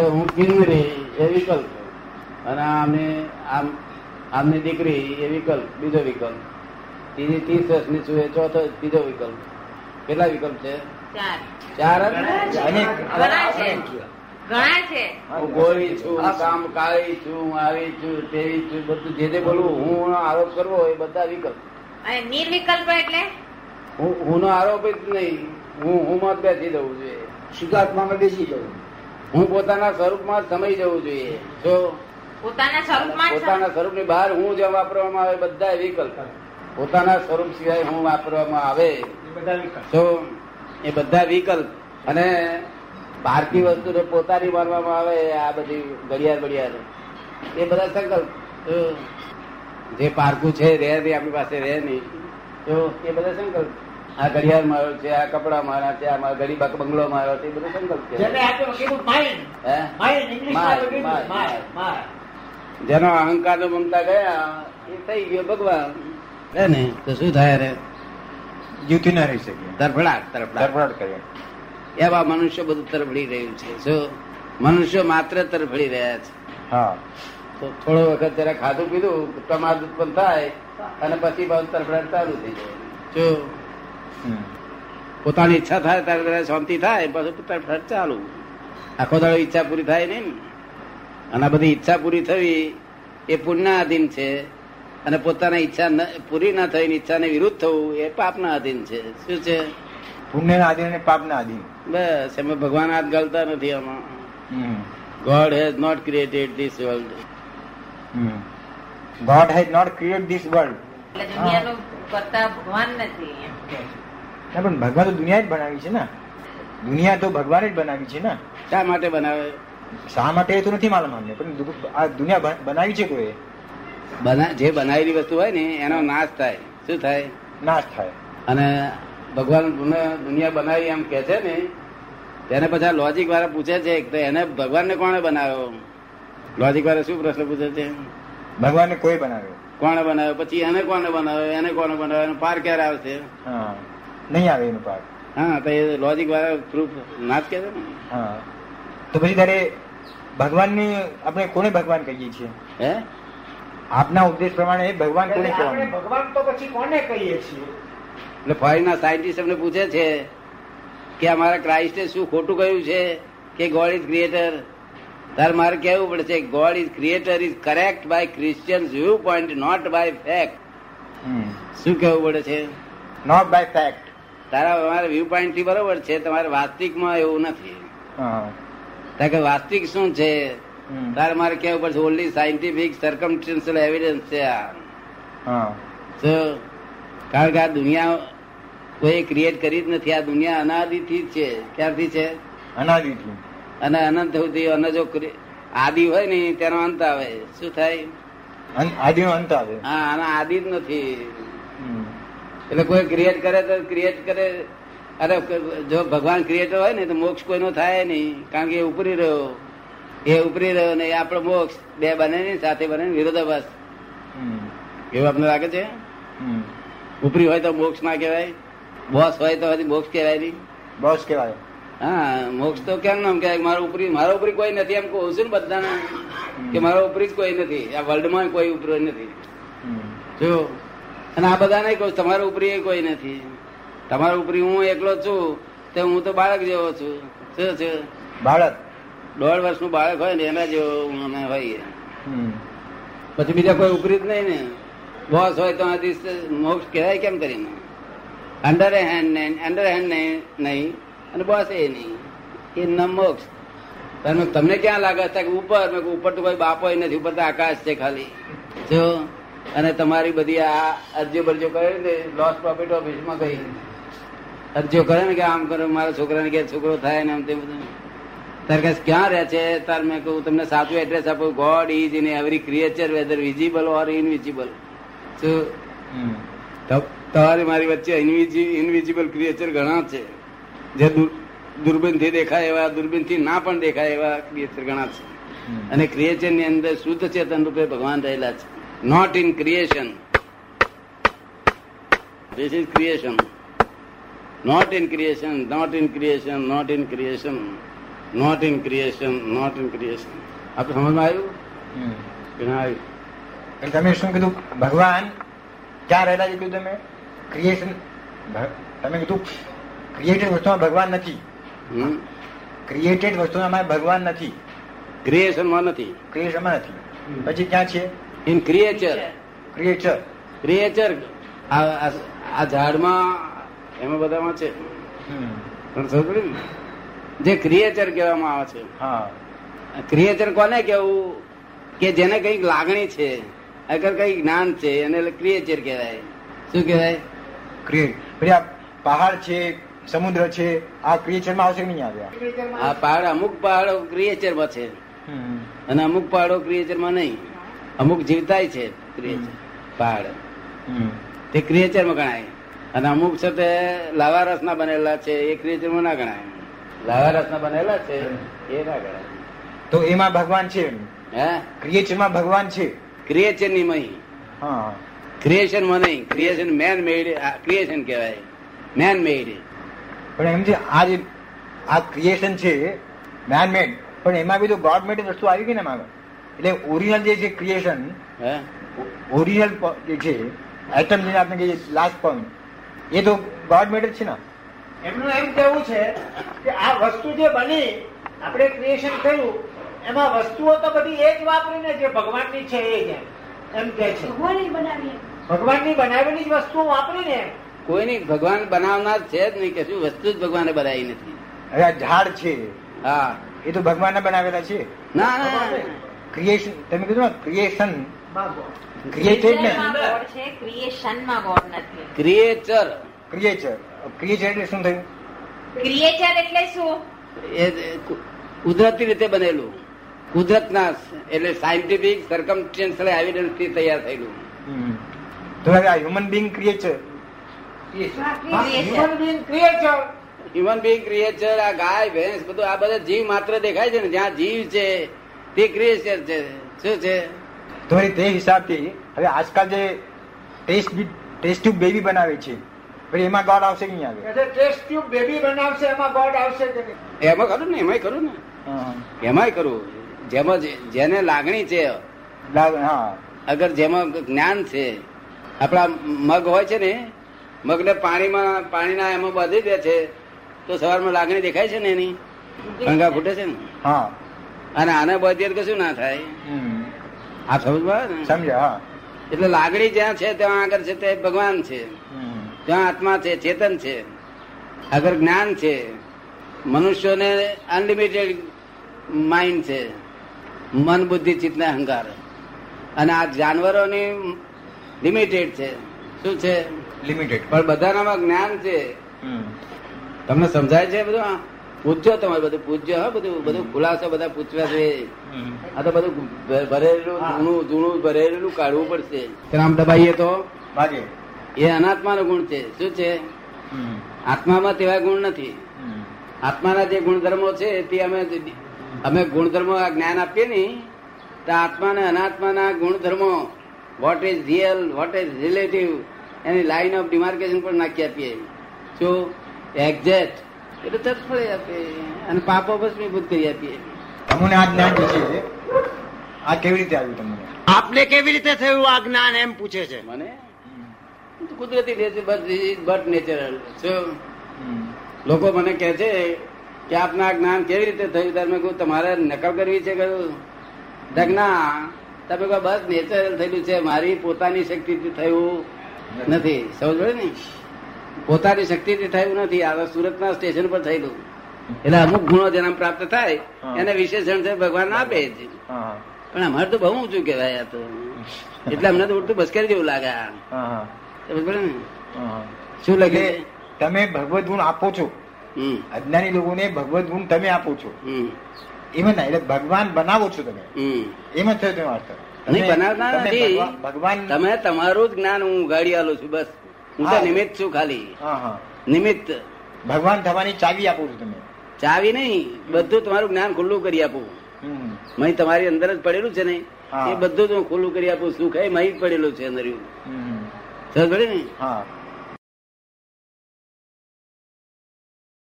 હું કિન્નરી એ વિકલ્પ. અને આમને આમ આમની દીકરી એ વિકલ્પ બીજો વિકલ્પ. ત્રીજી ત્રીસ વર્ષની છું એ ચોથો ત્રીજો વિકલ્પ. કેટલા વિકલ્પ છે? ચાર. હું ગોરી છું કામ કાળી છું હું આવી છું તેવી છું બધું જે જે બોલવું હું આરોપ કરવો એ બધા વિકલ્પ. નિર્વિકલ્પ એટલે? હું હું નો આરોપ જ નહીં. હું હું મત બેસી દઉં છું. શુદ્ધાત્મામાં બેસી જવું. હું પોતાના સ્વરૂપમાં જ સમય જવું જોઈએ. જો પોતાના સ્વરૂપમાં પોતાના સ્વરૂપની બહાર હું જે વાપરવામાં આવે બધા વિકલ્પ. પોતાના સ્વરૂપ સિવાય હું વાપરવામાં આવે. બધા તો એ બધા વિકલ્પ અને બહારથી વસ્તુ પોતાની માનવામાં આવે આ બધી ઘડિયાળ બડિયાળ એ બધા સંકલ્પ. જે પારકું છે રહે નહીં આપણી પાસે રહે નહીં. તો એ બધા સંકલ્પ. આ ઘડિયાળ મારો છે આ કપડા મારા છે આ મારા ઘડી બાક બંગલો મારો છે બધું સંકલ્પ છે. જેને અહંકાર નો મમતા ગયા એ થઈ ગયો ભગવાન. રે ને તો શું થાય રે? જીવતી ના રહી શકે તરફડાટ તરફડાટ. તરફડાટ કરે એવા મનુષ્ય બધું તરફડી રહ્યું છે શું મનુષ્ય માત્ર તરફડી રહ્યા છે. હા. તો થોડો વખત જરા ખાધું પીધું પ્રમાદ ઉત્પન્ન થાય અને પછી બાજુ તરફડાટ ચાલુ થઈ જાય. જો. પોતાની ઈચ્છા થાય ત્યારે ત્યારે શાંતિ થાય પછી તરફડાટ ચાલુ. આખો દાડો ઈચ્છા પૂરી થાય નહીં ને. અને આ બધી ઈચ્છા પૂરી થવી એ પુણ્યના અધીન છે. અને પોતાના ઈચ્છા ન- પૂરી ના થઈને ઈચ્છાને વિરુદ્ધ થવું એ પાપના અધીન છે. શું છે? પુણ્યના આધીન અને પાપના આધીન બસ એમાં ભગવાન હાથ ગાલતા નથી આમાં. હમ. God has not created this world God has not create this world. એટલે દુનિયાનું કરતા ભગવાન નથી. ના પણ ભગવાન તો દુનિયા જ બનાવી છે ને. દુનિયા તો ભગવાને જ બનાવી છે ને. શા માટે બનાવે? શા માટે તો નથી માલુમ અમને પણ આ દુનિયા બન- બનાવી છે કોઈ? બના જે બનાવેલી વસ્તુ હોય ને એનો નાશ થાય. શું થાય? નાશ થાય. અને ભગવાન દુનિયા બનાવી એમ કે છે ને તેને પછી લોજિક વાળા પૂછે છે કે એને ભગવાનને કોણે બનાવ્યો? લોજિક વાળા શું પ્રશ્ન પૂછે છે? ભગવાનને કોઈ બનાવ્યો? કોણે બનાવ્યો? પછી એને કોને બનાવ્યો? એને કોને બનાવ્યો? એનો પાર ક્યારે આવશે? હા. નહીં આવે એનું પાક. હા તો એ લોજિક વાળા પ્રૂફ ના જ કે છે ને? હા. તો પછી ત્યારે ભગવાનની આપણે કોને ભગવાન કહીએ છીએ? હે? આપના ઉપદેશ પ્રમાણે ભગવાન કોને કહેવાનું? ભગવાન તો પછી કોને કહીએ છીએ? એટલે ફોરેનના સાયન્ટિસ્ટ અમને પૂછે છે કે અમારા ક્રાઇસ્ટે શું ખોટું કહ્યું છે કે ગોડ ઇઝ ક્રિએટર તારે મારે કહેવું પડશે God is creator is correct by Christian view point not by fact શું કહેવું પડે છે? નોટ બાય ફેક્ટ તારા અમારે વ્યૂ પોઈન્ટથી બરોબર છે તમારે વાસ્તવિકમાં એવું નથી. હા. કારણ કે વાસ્તવિક શું છે. તારે મારે કેવું પડશે ઓનલી સાયન્ટિફિક સર્કમસ્ટન્શિયલ એવિડન્સ છે આ. કારણ કે આ દુનિયા કોઈ ક્રિએટ કરી જ નથી આ દુનિયા અનાદિથી જ છે. ક્યારથી છે? અનાદિથી. અને અનંત સુધી અને જો આદિ હોય ને તેનો અંત આવે. શું થાય? આદિ નો અંત આવે. હા આના આદિ જ નથી. એટલે કોઈ ક્રિએટ કરે તો ક્રિએટ કરે. અરે જો ભગવાન ક્રિએટર હોય ને તો મોક્ષ કોઈનો થાય નહીં. કારણ કે એ ઉપરી રહ્યો. એ ઉપરી રહ્યો ને એ આપણો મોક્ષ. બે બને નહીં સાથે બને વિરોધાભાસ. એવું આપને લાગે છે? ઉપરી હોય તો મોક્ષ ના કહેવાય. બોસ હોય તો હજી મોક્ષ કહેવાય નહીં. બોસ કહેવાય. હા મોક્ષ તો કેમ નામ કહેવાય? મારો ઉપરી મારો ઉપરી કોઈ નથી. એમ કહું છું ને બધાને કે મારો ઉપરી જ કોઈ નથી. આ વર્લ્ડમાં કોઈ ઉપરી નથી. જો અને આ બધા નહીં કહું તમારા ઉપરી એ કોઈ નથી. તમારા ઉપરી હું એકલો છું તો હું તો બાળક જેવો છું. શું છે? બાળક? દોઢ વર્ષનું બાળક હોય ને એના જેવો હું અમે હમ. પછી બીજા કોઈ ઉપરી જ નહીં ને. બોસ હોય તો આ દિવસે મોક્ષ કહેવાય કેમ કરીને? અંડર હેન્ડ નહીં અંડર હેન્ડ નહીં નહીં અને બોસ એ નહીં. એ ન મોક્ષ. તમે તમને ક્યાં લાગે? છે કે ઉપર ઉપર તો કોઈ બાપો નથી ઉપર તો આકાશ છે ખાલી. જો. અને તમારી બધી આ અરજીઓ બરજીઓ કરે ને લોસ પ્રોફિટ ઓફિસમાં કહી અરજીઓ કરે ને કે આમ કરો મારા છોકરાને કે છોકરો થાય ને આમ તે બધું. તારે ક્યાં રહે છે? તાર મેં કહું તમને સાચું એડ્રેસ આપું. God is in every creature whether visible or invisible તમારી મારી વચ્ચે ઇનવિઝિબલ ક્રિએચર ઘણા છે. જે દુર્બીનથી દેખાય એવા દુર્બીનથી ના પણ દેખાય એવા ક્રિએચર ઘણા છે. અને ક્રિએચરની અંદર શુદ્ધ ચેતન રૂપે ભગવાન રહેલા છે. Not in creation this is creation not in creation not in creation not in creation not in creation not in creation આપણે સમજમાં આવ્યું કે ના આવ્યું તમે શું કીધું ભગવાન ક્યાં રહેલા છે કીધું તમે ક્રિએશન તમે કીધું ક્રિએટેડ વસ્તુમાં ભગવાન નથી ક્રિએટેડ વસ્તુમાં ભગવાન નથી ક્રિએશનમાં નથી ક્રિએશનમાં નથી પછી ક્યાં છે ઇન ક્રિએચર ક્રિએચર ક્રિએચર આ ઝાડમાં એમાં બધામાં છે? જે ક્રિએચર કહેવામાં આવે છે. હા. ક્રિએચર કોને કેવું કે જેને કંઈક લાગણી છે અગર કઈ જ્ઞાન છે એને ક્રિએચર કહેવાય. શું કહેવાય? ક્રિએટ પછી આ પહાડ છે સમુદ્ર છે આ ક્રિએચરમાં આવશે કે નહીં આવે આ પહાડ અમુક પહાડો ક્રિએચરમાં છે. અને અમુક પહાડો ક્રિએચરમાં નહીં. અમુક જીવતાય છે પહાડ. તે ક્રિએચરમાં ગણાય. અને અમુક છે તે લાવા રસ ના બનેલા છે એ ક્રિએચરમાં ના ગણાય. લાવા રસ ના બનેલા છે એ ના ગણાય. તો એમાં ભગવાન છે. હે? ક્રિએચરમાં ભગવાન છે. ક્રિએચરની મહી. હા. ક્રિએશનમાં નહીં. ક્રિએશન મેન મેડ ક્રિએશન કહેવાય. મેન મેડ પણ એમ છે આ જે આ ક્રિએશન છે મેન મેડ પણ એમાં બી તો ગોડ મેડ વસ્તુ આવી ગઈ ને એમાં એટલે ઓરિજિનલ જે છે ક્રિએશન હે? ઓરિજિનલ જે છે આઇટમ જે આપણે કહીએ લાસ્ટ પોઈન્ટ એ તો ગોડ મેડ છે ને? એમનું એમ કેવું છે કે આ વસ્તુ જે બની આપણે ક્રિએશન થયું એમાં વસ્તુઓ તો બધી એ જ વાપરીને જે ભગવાનની છે એ જ એમ. કે છે. ભગવાનની બનાવેલી જ વસ્તુઓ વાપરીને. કોઈ નહીં ભગવાન બનાવનાર છે જ નહીં કે શું વસ્તુ જ ભગવાને બનાવી નથી. હવે આ ઝાડ છે. હા. એ તો ભગવાન બનાવેલા છે. ના ના. ક્રિએશન તમે કીધું ને ક્રિએશન ક્રિએટેડ ને ક્રિએશનમાં ગોડ નથી. ક્રિએચર ક્રિએચર ક્રિએચર એટલે શું થયું? ક્રિએચર એટલે શું? એ કુદરતી રીતે બનેલું. કુદરતના એટલે સાયન્ટિફિક સરકમસ્ટન્શિયલ એવિડન્સથી તૈયાર થયેલું. તો હવે આ હ્યુમન બિંગ ક્રિએચર હા, human being human being creature આ ગાય ભેંસ બધું આ બધા જીવ માત્ર દેખાય છે ને જ્યાં જીવ છે તે ક્રિએશન છે શું છે? તો તે હિસાબથી હવે આજકાલ જે ટેસ્ટ ટેસ્ટ ટ્યુબ બેબી બનાવે છે પછી એમાં ગોડ આવશે કે નહીં આવે ટેસ્ટ ટ્યુબ બેબી બનાવશે એમાં ગોડ આવશે કે નહીં? એમાં ખરું ને એમાંય ખરું ને. એમાંય ખરું. જેમાં જેને લાગણી છે હા. અગર જેમાં જ્ઞાન છે આપણા મગ હોય છે ને મગને પાણીમાં પાણીના એમાં બાંધી દે છે તો સવારમાં લાગણી દેખાય છે ને એની? ગંગા ફૂટે છે ને? હા. અને આને બધી તો કશું ના થાય. આ સમજ સમજ્યા હા. એટલે લાગણી જ્યાં છે ત્યાં આગળ છે તે ભગવાન છે. ત્યાં આત્મા છે ચેતન છે. આગળ જ્ઞાન છે. મનુષ્યોને અનલિમિટેડ માઇન્ડ છે. મન બુદ્ધિ ચિત્તને અહંકાર. અને આ જાનવરોની લિમિટેડ છે. શું છે? લિમિટેડ પણ બધાનામાં જ્ઞાન છે. તમને સમજાય છે બધું? પૂછજો તમારે બધું પૂછજો હા બધું બધું ખુલાસો બધા પૂછવા છે. આ તો બધું ભરેલું જૂનું જૂનું ભરેલું કાઢવું પડશે. રામ દબાઈએ તો? ભાગે. એ અનાત્માનો ગુણ છે. શું છે? આત્મામાં તેવા ગુણ નથી. આત્માના જે ગુણધર્મો છે તે અમે અમે ગુણધર્મો આ જ્ઞાન આપીએ ને તો આત્મા અને અનાત્માના ગુણધર્મો what is real what is relative any line of demarcation પણ નાખી આપીએ. શું? એક્ઝેક્ટ એટલે તત્ફળે આપે. અને પાપો ભસ્મીભૂત કરી આપીએ. તમને આ જ્ઞાન જે છે? આ કેવી રીતે આવ્યું તમને? આપને કેવી રીતે થયું આ જ્ઞાન એમ પૂછે છે. મને? કુદરતી નેચર બટ નેચરલ. લોકો મને કહે છે કે આપના આ જ્ઞાન કેવી રીતે થયું? ત્યારે મેં કહ્યું તમારે નકલ કરવી છે કહ્યું. "દગ તમે કહો બસ નેચરલ થયેલું છે. મારી પોતાની શક્તિથી થયું નથી. સમજ ને? પોતાની શક્તિથી થયું નથી. આ સુરતના સ્ટેશન પર થયેલું. એટલે અમુક ગુણો જેના પ્રાપ્ત થાય એને વિશેષણ છે ભગવાન આપે છે. પણ અમારે તો બહુ ઊંચું કહેવાય આ તો. એટલે અમને તો ઉડતું બસકેર જેવું લાગે. શું લાગે? તમે ભગવદ ગુણ આપો છો. અજ્ઞાની લોકોને ભગવદ્ ગુણ તમે આપો છો. એમાં ના એટલે ભગવાન બનાવો છો તમે. એમ એમાં થયો તમે અર્થ. નહીં બનાવતા નથી. ભગવાન- તમે તમારું જ જ્ઞાન હું ઉગાડી આલું છું બસ. હું તો નિમિત્ત છું ખાલી. નિમિત્ત. ભગવાન થવાની ચાવી આપું છું તમે ચાવી નહીં બધું તમારું જ્ઞાન ખુલ્લું કરી આપું. મહી તમારી અંદર જ પડેલું છે ને એ બધું જ હું ખુલ્લું કરી આપું સુખ એ મહી પડેલું છે અંદર. સમજ પડી ને? હા.